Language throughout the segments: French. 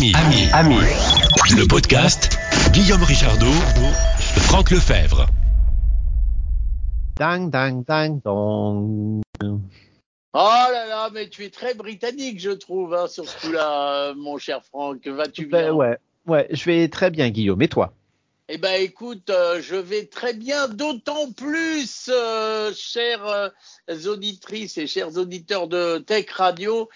Ami, ami, ami. Le podcast Guillaume Richardot, Franck Lefebvre. Dang, dang, dang, dong. Oh là là, mais tu es très britannique, je trouve, hein, sur ce coup-là, mon cher Franck. Vas-tu bien? Ben ouais, ouais, je vais très bien, Guillaume. Et toi? Eh ben, écoute, euh, je vais très bien, d'autant plus, euh, chères euh, auditrices et chers auditeurs de Tech Radio,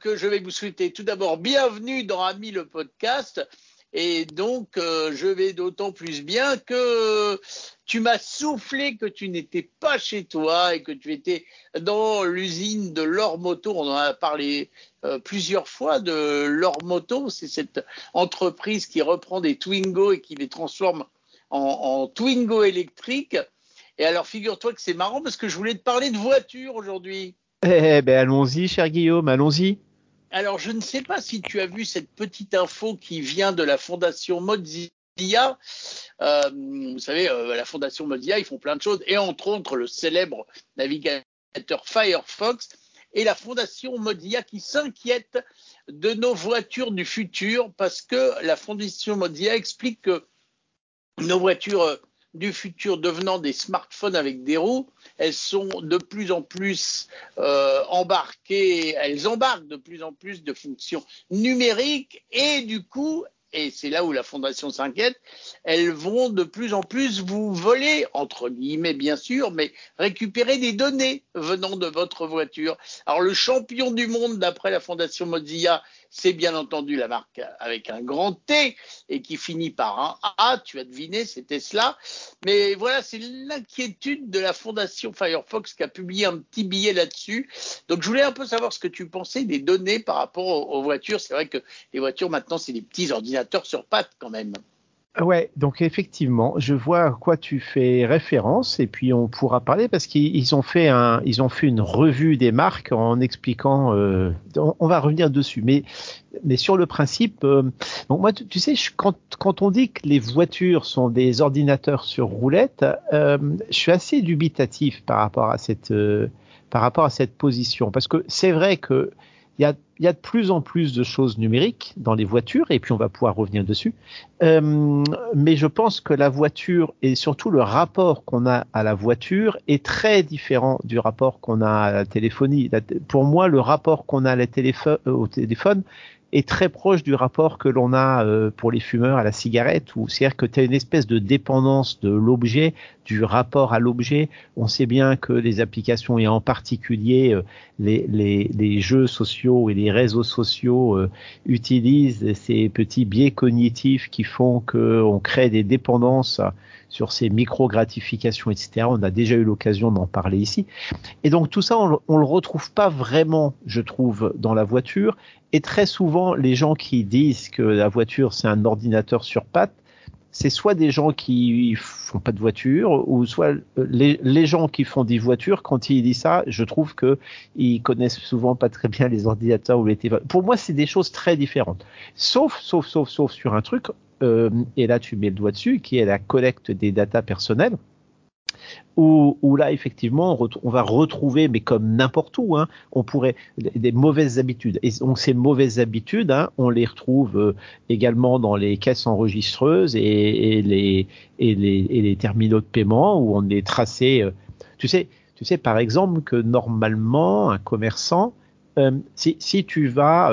que je vais vous souhaiter tout d'abord bienvenue dans Ami le podcast. Et donc, je vais d'autant plus bien que tu m'as soufflé que tu n'étais pas chez toi et que tu étais dans l'usine de Lor Moto. On en a parlé euh, plusieurs fois de Lor Moto. C'est cette entreprise qui reprend des Twingo et qui les transforme en, en Twingo électriques. Et alors, figure-toi que c'est marrant parce que je voulais te parler de voiture aujourd'hui. Eh ben allons-y, cher Guillaume, allons-y. Alors, je ne sais pas si tu as vu cette petite info qui vient de la fondation Mozilla. Euh, vous savez, euh, la fondation Mozilla, ils font plein de choses, et entre autres le célèbre navigateur Firefox, et la fondation Mozilla qui s'inquiète de nos voitures du futur, parce que la fondation Mozilla explique que nos voitures euh, du futur devenant des smartphones avec des roues, elles sont de plus en plus euh, embarquées, elles embarquent de plus en plus de fonctions numériques et du coup, et c'est là où la fondation s'inquiète, elles vont de plus en plus vous voler, entre guillemets bien sûr, mais récupérer des données venant de votre voiture. Alors le champion du monde d'après la fondation Mozilla, c'est bien entendu la marque avec un grand T et qui finit par un A, tu as deviné, c'est Tesla. Mais voilà, c'est l'inquiétude de la fondation Firefox qui a publié un petit billet là-dessus. Donc je voulais un peu savoir ce que tu pensais des données par rapport aux voitures. C'est vrai que les voitures maintenant, c'est des petits ordinateurs sur pattes quand même. Ouais, donc effectivement, je vois à quoi tu fais référence et puis on pourra parler parce qu'ils ont fait un, ils ont fait une revue des marques en expliquant. Euh, on, va revenir dessus, mais mais sur le principe, euh, donc moi, tu, tu sais, je, quand quand on dit que les voitures sont des ordinateurs sur roulette, euh, je suis assez dubitatif par rapport à cette euh, par rapport à cette position parce que c'est vrai que il y a, y a de plus en plus de choses numériques dans les voitures, et puis on va pouvoir revenir dessus. Euh, mais je pense que la voiture et surtout le rapport qu'on a à la voiture est très différent du rapport qu'on a à la téléphonie. Pour moi, le rapport qu'on a téléphone, au téléphone est très proche du rapport que l'on a euh, pour les fumeurs à la cigarette, où c'est-à-dire que tu as une espèce de dépendance de l'objet, du rapport à l'objet. On sait bien que les applications, et en particulier euh, les, jeux sociaux et les réseaux sociaux euh, utilisent ces petits biais cognitifs qui font qu'on crée des dépendances sur ces micro-gratifications, etc. On a déjà eu l'occasion d'en parler ici. Et donc tout ça, on, on le retrouve pas vraiment, je trouve, dans la voiture. Et très souvent, les gens qui disent que la voiture, c'est un ordinateur sur pattes, c'est soit des gens qui font pas de voiture, ou soit les, gens qui font des voitures, quand ils disent ça, je trouve que ils connaissent souvent pas très bien les ordinateurs ou les téléphones. Pour moi, c'est des choses très différentes. Sauf, sauf, sauf, sauf sur un truc, euh, et là tu mets le doigt dessus, qui est la collecte des datas personnelles. Où, là effectivement on, va retrouver, mais comme n'importe où, hein, on pourrait des, mauvaises habitudes. Et donc ces mauvaises habitudes, hein, on les retrouve euh, également dans les caisses enregistreuses et, les, et, les, et les terminaux de paiement où on est tracé. euh, tu sais, tu sais par exemple que normalement un commerçant, euh, si, si tu vas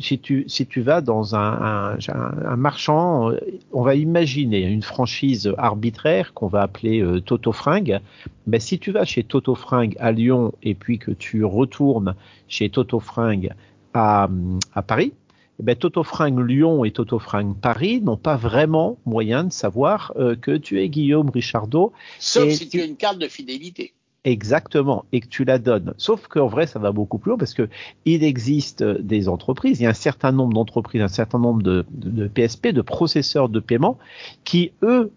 si tu, si tu vas dans un, un, un- un marchand, on va imaginer une franchise arbitraire qu'on va appeler euh, Toto Fringue. Ben, si tu vas chez Toto Fringue à Lyon et puis que tu retournes chez Toto Fringue à, à Paris, eh ben, Toto Fringue Lyon et Toto Fringue Paris n'ont pas vraiment moyen de savoir euh, que tu es Guillaume Richardot Sauf Et si tu- as une carte de fidélité. Exactement, et que tu la donnes. Sauf qu'en vrai, ça va beaucoup plus loin parce que il existe des entreprises, il y a un certain nombre d'entreprises, un certain nombre de, PSP, de processeurs de paiement, qui eux,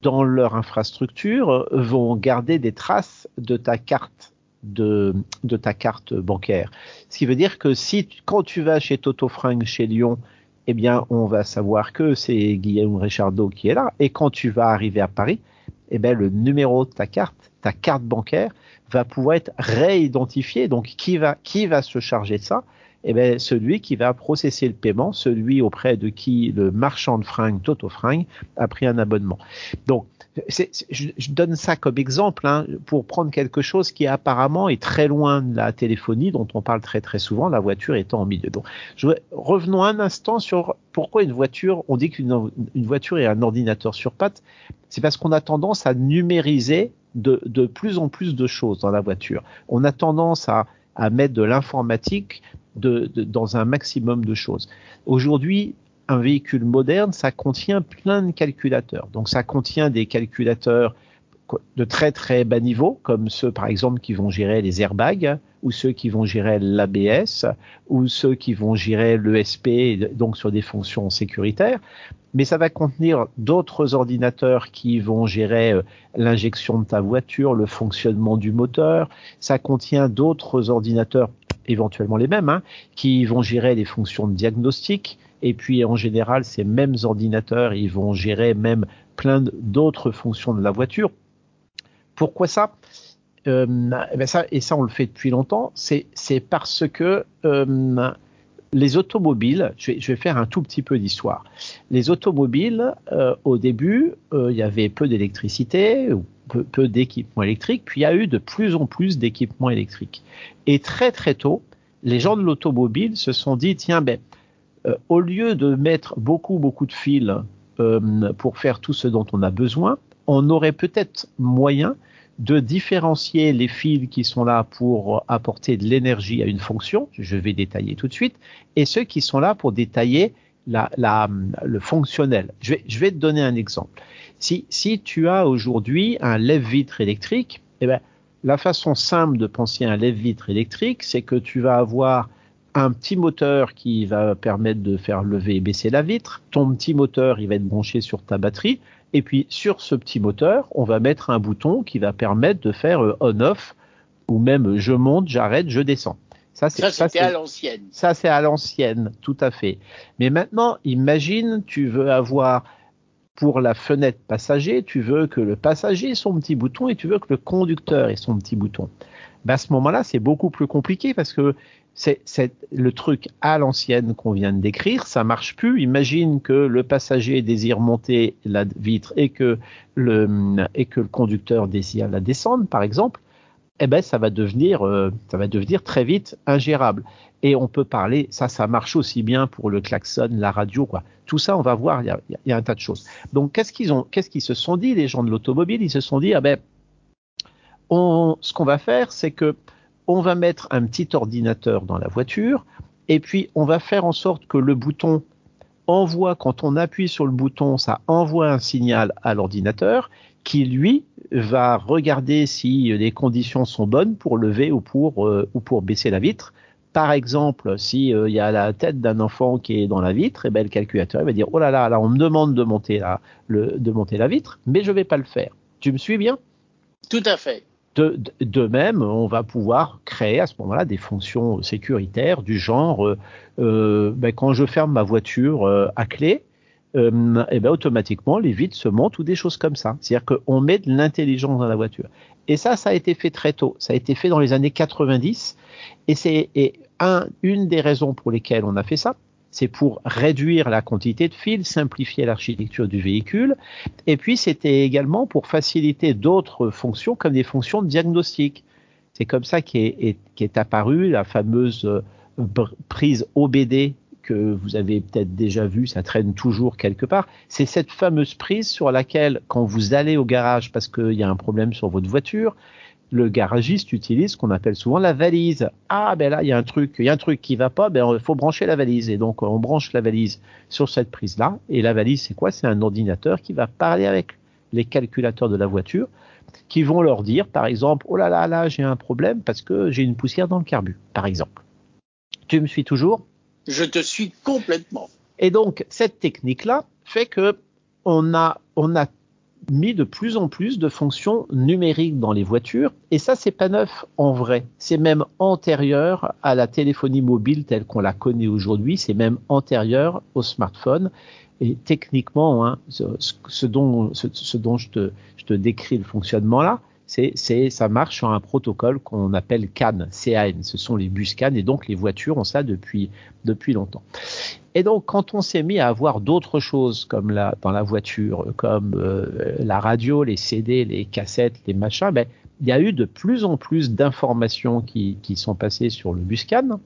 dans leur infrastructure, vont garder des traces de ta carte de, ta carte bancaire. Ce qui veut dire que si quand tu vas chez Toto Fringue chez Lyon, eh bien, on va savoir que c'est Guillaume Richardot qui est là. Et quand tu vas arriver à Paris, eh ben, le numéro de ta carte, ta carte bancaire, va pouvoir être réidentifié. Donc, qui va, qui va se charger de ça? Eh ben, celui qui va processer le paiement, celui auprès de qui le marchand de fringues, Toto Fringues, a pris un abonnement. Donc, je, donne ça comme exemple hein, pour prendre quelque chose qui apparemment est très loin de la téléphonie dont on parle très très souvent, la voiture étant au milieu. Donc, revenons un instant sur pourquoi une voiture, on dit qu'une voiture est un ordinateur sur pattes, c'est parce qu'on a tendance à numériser de, plus en plus de choses dans la voiture. On a tendance à, mettre de l'informatique dans un maximum de choses. Aujourd'hui, un véhicule moderne, ça contient plein de calculateurs. Donc ça contient des calculateurs de très très bas niveau, comme ceux par exemple qui vont gérer les airbags, ou ceux qui vont gérer l'ABS, ou ceux qui vont gérer l'ESP, donc sur des fonctions sécuritaires. Mais ça va contenir d'autres ordinateurs qui vont gérer euh, l'injection de ta voiture, le fonctionnement du moteur. Ça contient d'autres ordinateurs, éventuellement les mêmes, hein, qui vont gérer les fonctions de diagnostic. Et puis en général, ces mêmes ordinateurs, ils vont gérer même plein d'autres fonctions de la voiture. Pourquoi ça? Euh, eh ben et ça on le fait depuis longtemps, c'est parce que euh, les automobiles, je vais, faire un tout petit peu d'histoire. Les automobiles, euh, au début, il y avait peu d'électricité, peu, peu d'équipements électriques, puis il y a eu de plus en plus d'équipements électriques. Et très très tôt, les gens de l'automobile se sont dit, tiens, ben, au lieu de mettre beaucoup beaucoup de fils pour faire tout ce dont on a besoin, on aurait peut-être moyen de différencier les fils qui sont là pour apporter de l'énergie à une fonction, je vais détailler tout de suite, et ceux qui sont là pour détailler la, la, le fonctionnel. Je vais, je vais te donner un exemple. Si, si tu as aujourd'hui un lève-vitre électrique, eh ben, la façon simple de penser à un lève-vitre électrique, c'est que tu vas avoir un petit moteur qui va permettre de faire lever et baisser la vitre. Ton petit moteur, il va être branché sur ta batterie. Et puis sur ce petit moteur, on va mettre un bouton qui va permettre de faire euh, on-off ou même je monte, j'arrête, je descends. Ça, c'est à l'ancienne. Ça, c'est à l'ancienne, tout à fait. Mais maintenant, imagine, tu veux avoir pour la fenêtre passager, tu veux que le passager ait son petit bouton et tu veux que le conducteur ait son petit bouton. Ben à ce moment-là, c'est beaucoup plus compliqué parce que c'est le truc à l'ancienne qu'on vient de décrire, ça marche plus. Imagine que le passager désire monter la vitre et que le et que le conducteur désire la descendre, par exemple. Eh ben, ça va devenir, euh, ça va devenir très vite ingérable. Et on peut parler, ça, ça marche aussi bien pour le klaxon, la radio, quoi. Tout ça, on va voir, il y a, y a, un tas de choses. Donc, qu'est-ce qu'ils ont, qu'est-ce qu'ils se sont dit, les gens de l'automobile? Ils se sont dit, ah ben, on, ce qu'on va faire, c'est que on va mettre un petit ordinateur dans la voiture et puis on va faire en sorte que le bouton envoie, quand on appuie sur le bouton, ça envoie un signal à l'ordinateur qui, lui, va regarder si les conditions sont bonnes pour lever ou pour, euh, baisser la vitre. Par exemple, s'il euh, y a la tête d'un enfant qui est dans la vitre, et eh ben, le calculateur va dire, oh là là, on me demande de monter la, de monter la vitre, mais je vais pas le faire. Tu me suis bien? Tout à fait. De, même, on va pouvoir créer à ce moment-là des fonctions sécuritaires du genre, euh, euh ben, quand je ferme ma voiture euh, à clé, et ben, automatiquement les vitres se montent ou des choses comme ça. C'est-à-dire qu'on met de l'intelligence dans la voiture. Et ça, ça a été fait très tôt. Ça a été fait dans les années 90. Et c'est un, une des raisons pour lesquelles on a fait ça, c'est pour réduire la quantité de fils, simplifier l'architecture du véhicule, et puis c'était également pour faciliter d'autres fonctions comme des fonctions de diagnostic. C'est comme ça qu'est est, est apparue la fameuse euh, prise OBD que vous avez peut-être déjà vu, ça traîne toujours quelque part. C'est cette fameuse prise sur laquelle, quand vous allez au garage parce qu'il y a un problème sur votre voiture, le garagiste utilise ce qu'on appelle souvent la valise. Ah ben là il y a un truc, il y a un truc qui va pas, ben il faut brancher la valise et donc on branche la valise sur cette prise là et la valise c'est quoi? C'est un ordinateur qui va parler avec les calculateurs de la voiture qui vont leur dire par exemple oh là là là j'ai un problème parce que j'ai une poussière dans le carbu par exemple. Tu me suis toujours? Je te suis complètement. Et donc cette technique là fait que on a on a mis de plus en plus de fonctions numériques dans les voitures. Et ça c'est pas neuf en vrai. C'est même antérieur à la téléphonie mobile telle qu'on la connaît aujourd'hui. C'est même antérieur au smartphone. Et techniquement hein, ce, dont ce, dont je te, je te décris le fonctionnement là C'est, ça marche sur un protocole qu'on appelle CAN, CAN. Ce sont les bus CAN et donc les voitures ont ça depuis, depuis longtemps. Et donc, quand on s'est mis à avoir d'autres choses comme dans la voiture, comme euh, la radio, les CD, les cassettes, les machins, ben, il y a eu de plus en plus d'informations qui, qui sont passées sur le bus CAN.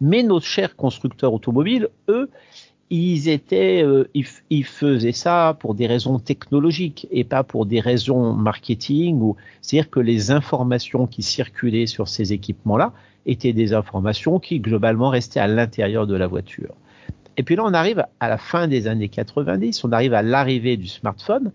Mais nos chers constructeurs automobiles, eux, ils étaient, euh, ils, faisaient ça pour des raisons technologiques et pas pour des raisons marketing. Ou c'est-à-dire que les informations qui circulaient sur ces équipements-là étaient des informations qui globalement restaient à l'intérieur de la voiture. Et puis là, on arrive à la fin des années 90, on arrive à l'arrivée du smartphone.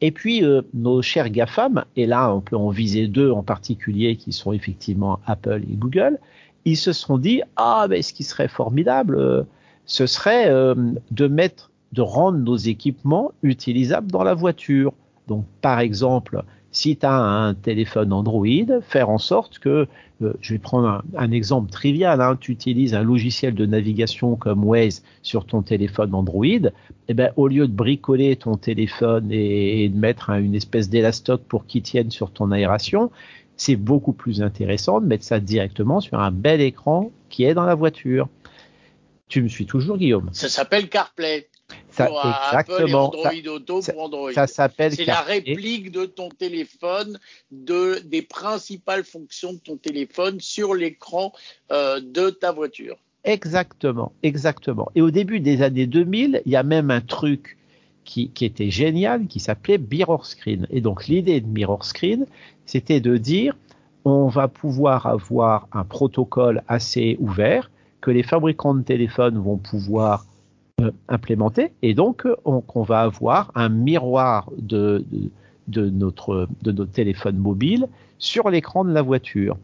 Et puis euh, nos chers GAFAM, et là on peut en viser deux en particulier qui sont effectivement Apple et Google, ils se sont dit ah ben ce qui serait formidable, euh, ce serait euh, de mettre, de rendre nos équipements utilisables dans la voiture. Donc, par exemple, si tu as un téléphone Android, faire en sorte que, euh, je vais prendre un, exemple trivial, hein, tu utilises un logiciel de navigation comme Waze sur ton téléphone Android, eh ben, au lieu de bricoler ton téléphone et, de mettre une espèce d'élastoc pour qu'il tienne sur ton aération, c'est beaucoup plus intéressant de mettre ça directement sur un bel écran qui est dans la voiture. Tu me suis toujours, Guillaume. Ça s'appelle CarPlay. Ça, pour exactement. Android Auto pour Android. Ça s'appelle C'est la réplique de ton téléphone, de, des principales fonctions de ton téléphone sur l'écran euh, de ta voiture. Exactement, exactement. Et au début des années 2000, il y a même un truc qui, qui était génial qui s'appelait Mirror Screen. Et donc l'idée de Mirror Screen, c'était de dire on va pouvoir avoir un protocole assez ouvert que les fabricants de téléphones vont pouvoir euh, implémenter et donc on, va avoir un miroir de, de, notre, de téléphone mobile sur l'écran de la voiture.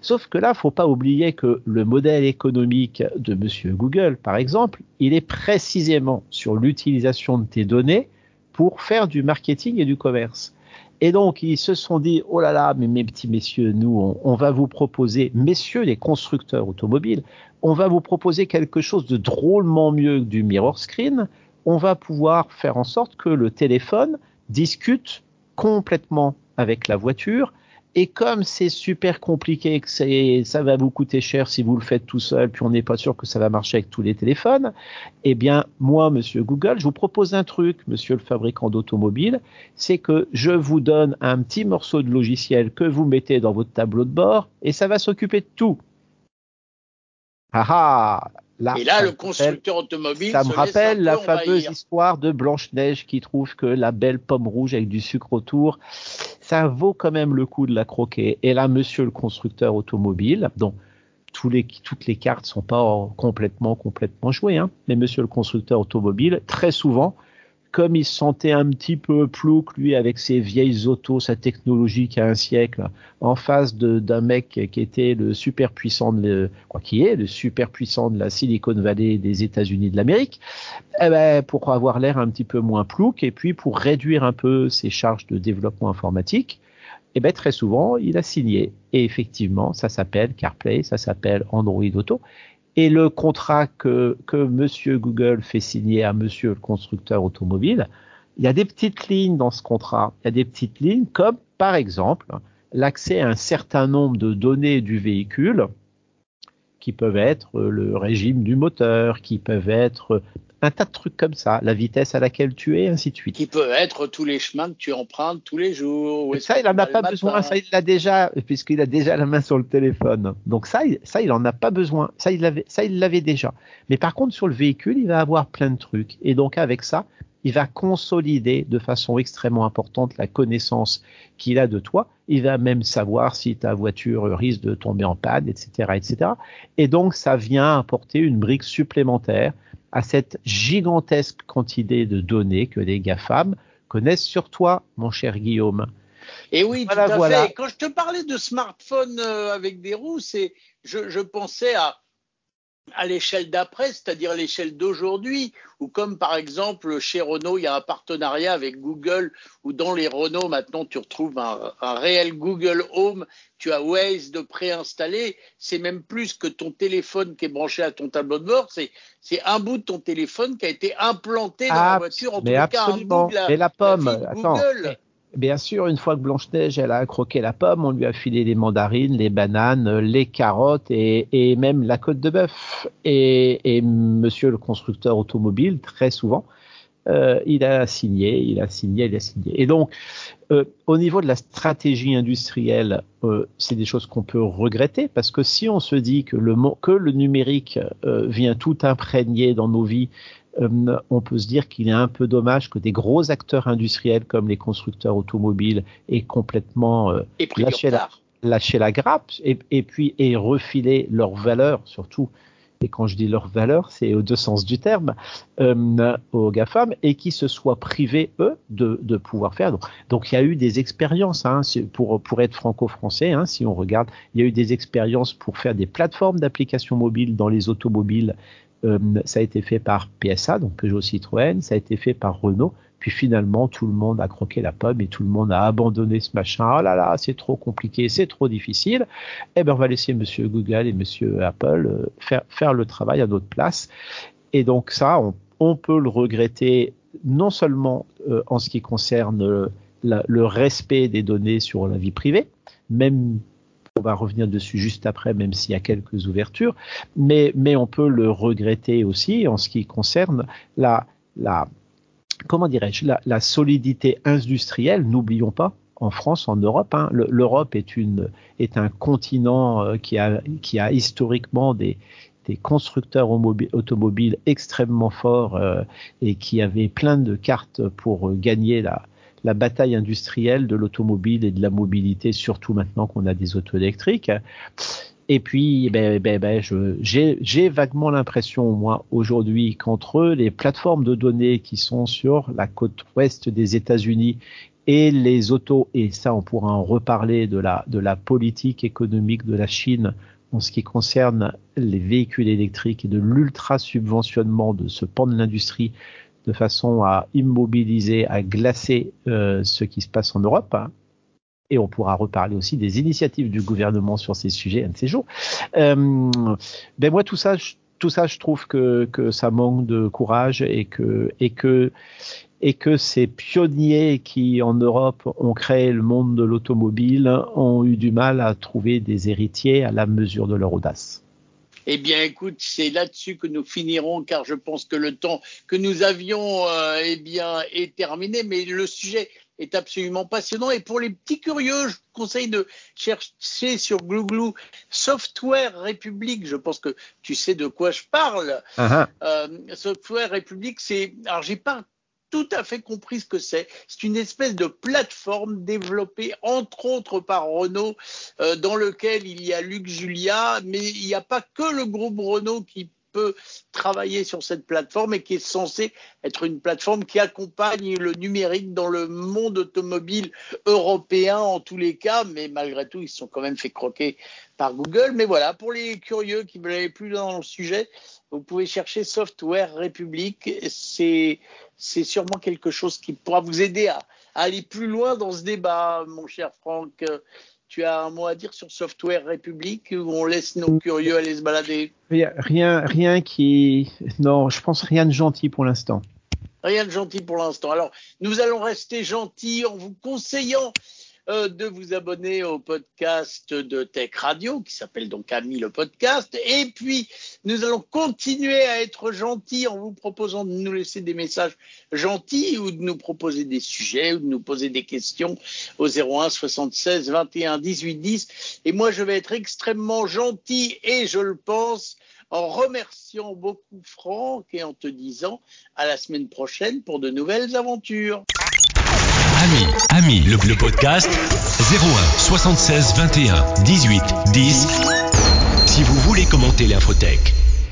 Sauf que là, il faut pas oublier que le modèle économique de Monsieur Google, par exemple, il est précisément sur l'utilisation de tes données pour faire du marketing et du commerce. Et donc, ils se sont dit, oh là là, mais mes petits messieurs, nous, on, va vous proposer, messieurs les constructeurs automobiles, on va vous proposer quelque chose de drôlement mieux que du mirror screen. On va pouvoir faire en sorte que le téléphone discute complètement avec la voiture et comme c'est super compliqué, que ça va vous coûter cher si vous le faites tout seul, puis on n'est pas sûr que ça va marcher avec tous les téléphones, eh bien, moi, monsieur Google, je vous propose un truc, monsieur le fabricant d'automobiles, c'est que je vous donne un petit morceau de logiciel que vous mettez dans votre tableau de bord et ça va s'occuper de tout. Ah ah et là, le constructeur automobile. Ça me rappelle la fameuse histoire de Blanche-Neige qui trouve que la belle pomme rouge avec du sucre autour, ça vaut quand même le coup de la croquer. Et là, monsieur le constructeur automobile, dont toutes les cartes sont pas complètement, complètement jouées, hein, mais monsieur le constructeur automobile, très souvent, comme il se sentait un petit peu plouc, lui, avec ses vieilles autos, sa technologie qui a un siècle, en face d'un mec qui était le super puissant, de, quoi qui est le super puissant de la Silicon Valley des États-Unis de l'Amérique, eh ben, pour avoir l'air un petit peu moins plouc et puis pour réduire un peu ses charges de développement informatique, eh ben, très souvent, il a signé. Et effectivement, ça s'appelle CarPlay, ça s'appelle Android Auto. Et le contrat que, que Monsieur Google fait signer à Monsieur le constructeur automobile, il y a des petites lignes dans ce contrat. Il y a des petites lignes comme, par exemple, l'accès à un certain nombre de données du véhicule qui peuvent être le régime du moteur, qui peuvent être un tas de trucs comme ça, la vitesse à laquelle tu es, ainsi de suite. Qui peut être tous les chemins que tu empruntes tous les jours. Ça, il en a pas besoin. Ça, il l'a déjà, puisqu'il a déjà la main sur le téléphone. Donc ça, il, ça, il en a pas besoin. Ça, il l'avait, ça, il l'avait déjà. Mais par contre, sur le véhicule, il va avoir plein de trucs. Et donc avec ça, il va consolider de façon extrêmement importante la connaissance qu'il a de toi. Il va même savoir si ta voiture risque de tomber en panne, etc., etc. Et donc, ça vient apporter une brique supplémentaire à cette gigantesque quantité de données que les GAFAM connaissent sur toi, mon cher Guillaume. Et oui, tout à fait. Quand je te parlais de smartphone euh, avec des roues, je, je pensais à à l'échelle d'après, c'est-à-dire l'échelle d'aujourd'hui, ou comme par exemple chez Renault, il y a un partenariat avec Google, où dans les Renault maintenant tu retrouves un, réel Google Home, tu as Waze de préinstallé, c'est même plus que ton téléphone qui est branché à ton tableau de bord, c'est c'est un bout de ton téléphone qui a été implanté dans la voiture, en tout cas un bout de la, mais la pomme, attends, Bien sûr, une fois que Blanche-Neige, elle a croqué la pomme, on lui a filé les mandarines, les bananes, les carottes et, même la côte de bœuf. Et, monsieur le constructeur automobile, très souvent, euh, il a signé, il a signé, il a signé. Et donc, euh, au niveau de la stratégie industrielle, euh, c'est des choses qu'on peut regretter parce que si on se dit que le, que le numérique vient tout imprégner dans nos vies euh, on peut se dire qu'il est un peu dommage que des gros acteurs industriels comme les constructeurs automobiles aient complètement euh, lâché, la, grappe et, puis aient refilé leurs valeurs surtout. Et quand je dis leurs valeurs, c'est aux deux sens du terme, euh, aux GAFAM, et qui se soient privés, eux, de, pouvoir faire. Donc, il y a eu des expériences, hein, pour, pour être franco-français, hein, si on regarde, il y a eu des expériences pour faire des plateformes d'applications mobiles dans les automobiles ça a été fait par PSA, donc Peugeot Citroën, ça a été fait par Renault. Puis finalement, tout le monde a croqué la pomme et tout le monde a abandonné ce machin. Oh là là, c'est trop compliqué, c'est trop difficile. Eh bien, on va laisser Monsieur Google et Monsieur Apple euh, faire, faire le travail à notre place. Et donc ça, on, peut le regretter non seulement euh, en ce qui concerne le respect des données sur la vie privée, même on va revenir dessus juste après, même s'il y a quelques ouvertures, mais, on peut le regretter aussi en ce qui concerne la, comment dirais-je, la, solidité industrielle. N'oublions pas, en France, en Europe, hein, l'Europe est, un continent euh, qui, a, historiquement des, constructeurs automobiles extrêmement forts euh, et qui avaient plein de cartes pour gagner la, la bataille industrielle de l'automobile et de la mobilité, surtout maintenant qu'on a des autos électriques. Et puis, ben, ben, ben, j'ai vaguement l'impression, moi, aujourd'hui, qu'entre les plateformes de données qui sont sur la côte ouest des États-Unis et les autos, et ça, on pourra en reparler de la, de la politique économique de la Chine en ce qui concerne les véhicules électriques et de l'ultra subventionnement de ce pan de l'industrie de façon à immobiliser, à glacer euh, ce qui se passe en Europe. Hein. Et on pourra reparler aussi des initiatives du gouvernement sur ces sujets un de ces jours. Euh, ben moi, tout ça, je, tout ça, je trouve que, ça manque de courage et que ces pionniers qui, en Europe, ont créé le monde de l'automobile ont eu du mal à trouver des héritiers à la mesure de leur audace. Eh bien, écoute, c'est là-dessus que nous finirons, car je pense que le temps que nous avions, euh, eh bien, est terminé. Mais le sujet est absolument passionnant. Et pour les petits curieux, je vous conseille de chercher sur Google Software République. Je pense que tu sais de quoi je parle. Uh-huh. Euh, Software République, c'est. Alors, j'ai pas tout à fait compris ce que c'est. C'est une espèce de plateforme développée entre autres par Renault, euh, dans lequel il y a Luc Julia, mais il n'y a pas que le groupe Renault qui peut travailler sur cette plateforme et qui est censée être une plateforme qui accompagne le numérique dans le monde automobile européen en tous les cas, mais malgré tout, ils se sont quand même fait croquer par Google. Mais voilà, pour les curieux qui veulent aller plus dans le sujet, vous pouvez chercher Software République. C'est sûrement quelque chose qui pourra vous aider à, aller plus loin dans ce débat, mon cher Franck. Tu as un mot à dire sur Software République où on laisse nos curieux aller se balader? Rien, rien qui. Non, je pense rien de gentil pour l'instant. Rien de gentil pour l'instant. Alors, nous allons rester gentils en vous conseillant euh, de vous abonner au podcast de Tech Radio, qui s'appelle donc Ami le podcast. Et puis, nous allons continuer à être gentils en vous proposant de nous laisser des messages gentils ou de nous proposer des sujets ou de nous poser des questions au 01 76 21 18 10. Et moi, je vais être extrêmement gentil et je le pense en remerciant beaucoup Franck et en te disant à la semaine prochaine pour de nouvelles aventures. Ami, Ami, le, le podcast 01 76 21 18 10. Si vous voulez commenter l'infotech.